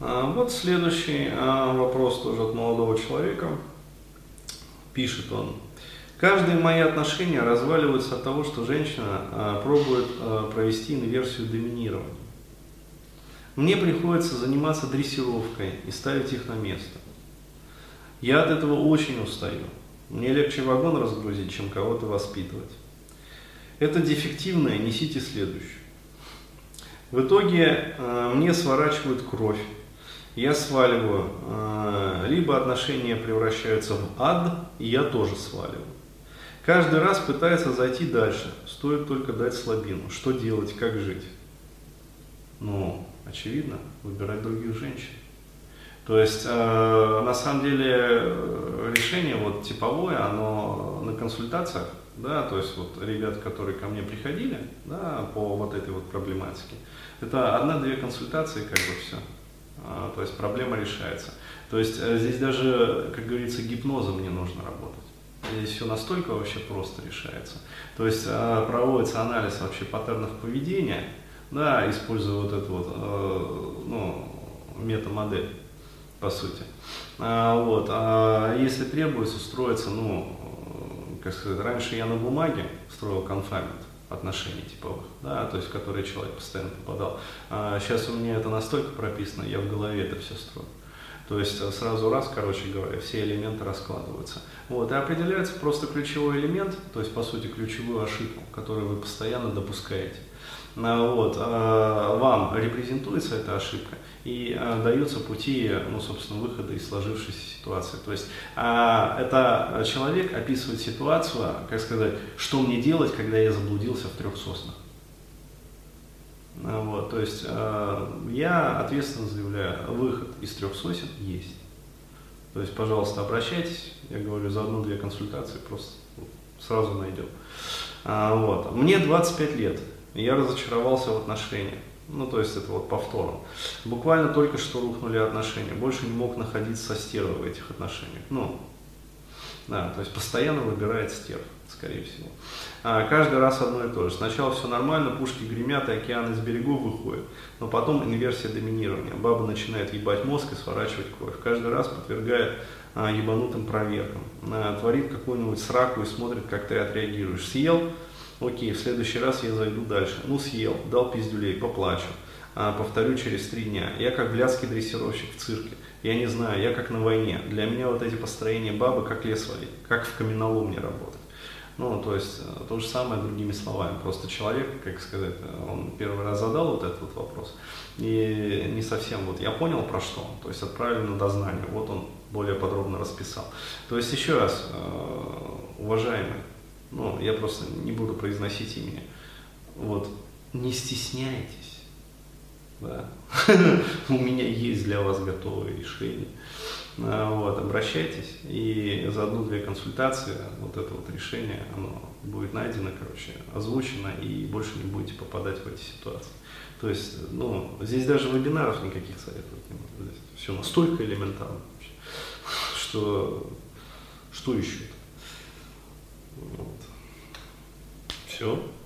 А, вот следующий а, вопрос тоже от молодого человека. Пишет он. Каждые мои отношения разваливаются от того, что женщина а, пробует провести инверсию доминирования. Мне приходится заниматься дрессировкой и ставить их на место. Я от этого очень устаю. Мне легче вагон разгрузить, чем кого-то воспитывать. Это дефективное, несите следующее. В итоге мне сворачивают кровь, я сваливаю, э, либо отношения превращаются в ад, и я тоже сваливаю. Каждый раз пытается зайти дальше, стоит только дать слабину. Что делать, как жить? Ну, очевидно, выбирать других женщин. То есть, э, на самом деле, решение вот типовое, оно на консультациях, да, то есть вот ребят, которые ко мне приходили, да, по вот этой вот проблематике, это одна-две консультации, как бы все. А, то есть проблема решается. То есть э, здесь даже, как говорится, гипнозом не нужно работать. Здесь все настолько вообще просто решается. То есть э, проводится анализ вообще паттернов поведения, да, используя вот эту вот, э, ну, метамодель, по сути. А, вот. А если требуется, строится, ну, как сказать, раньше я на бумаге строил конфамент отношений типовых, да, то есть в которые человек постоянно попадал. А сейчас у меня это настолько прописано, я в голове это все строю. То есть э, сразу раз, короче говоря, все элементы раскладываются. Вот, и определяется просто ключевой элемент, то есть, по сути, ключевую ошибку, которую вы постоянно допускаете. А, вот, а, вам репрезентуется эта ошибка и а, даются пути, ну, собственно, выхода из сложившейся ситуации. То есть это человек описывает ситуацию, как сказать, что мне делать, когда я заблудился в трех соснах. Вот, то есть я ответственно заявляю, выход из трех сосен есть. То есть, пожалуйста, обращайтесь, я говорю, за одну-две консультации просто сразу найдем. Вот. Мне 25 лет, я разочаровался в отношениях. Ну, то есть это вот повтором. Буквально только что рухнули отношения. Больше не мог находиться со стервой в этих отношениях. Ну, да, то есть постоянно выбирает стерв, скорее всего. А, каждый раз одно и то же. Сначала все нормально, пушки гремят, и океан из берегов выходит. Но потом инверсия доминирования. Баба начинает ебать мозг и сворачивать кровь. Каждый раз подвергает а, ебанутым проверкам. А, творит какую-нибудь сраку и смотрит, как ты отреагируешь. Съел, Окей, в следующий раз я зайду дальше. Ну, съел, дал пиздюлей, поплачу. А, повторю через три дня. Я как блядский дрессировщик в цирке. Я не знаю, я как на войне. Для меня вот эти построения бабы как лес валить, как в каменоломне работать. Ну, то есть, э, то же самое другими словами. Просто человек, как сказать, он первый раз задал вот этот вот вопрос, и не совсем вот я понял про что он, то есть отправили на дознание, вот он более подробно расписал. То есть, еще раз, э, уважаемые, ну, я просто не буду произносить имени, вот, не стесняйтесь, да, у меня есть для вас готовое решение, а, вот, обращайтесь, и за одну-две консультации вот это вот решение, оно будет найдено, короче, озвучено, и больше не будете попадать в эти ситуации. То есть, ну, здесь даже вебинаров никаких советовать не. Здесь все настолько элементарно, что, что еще? Вот. Все.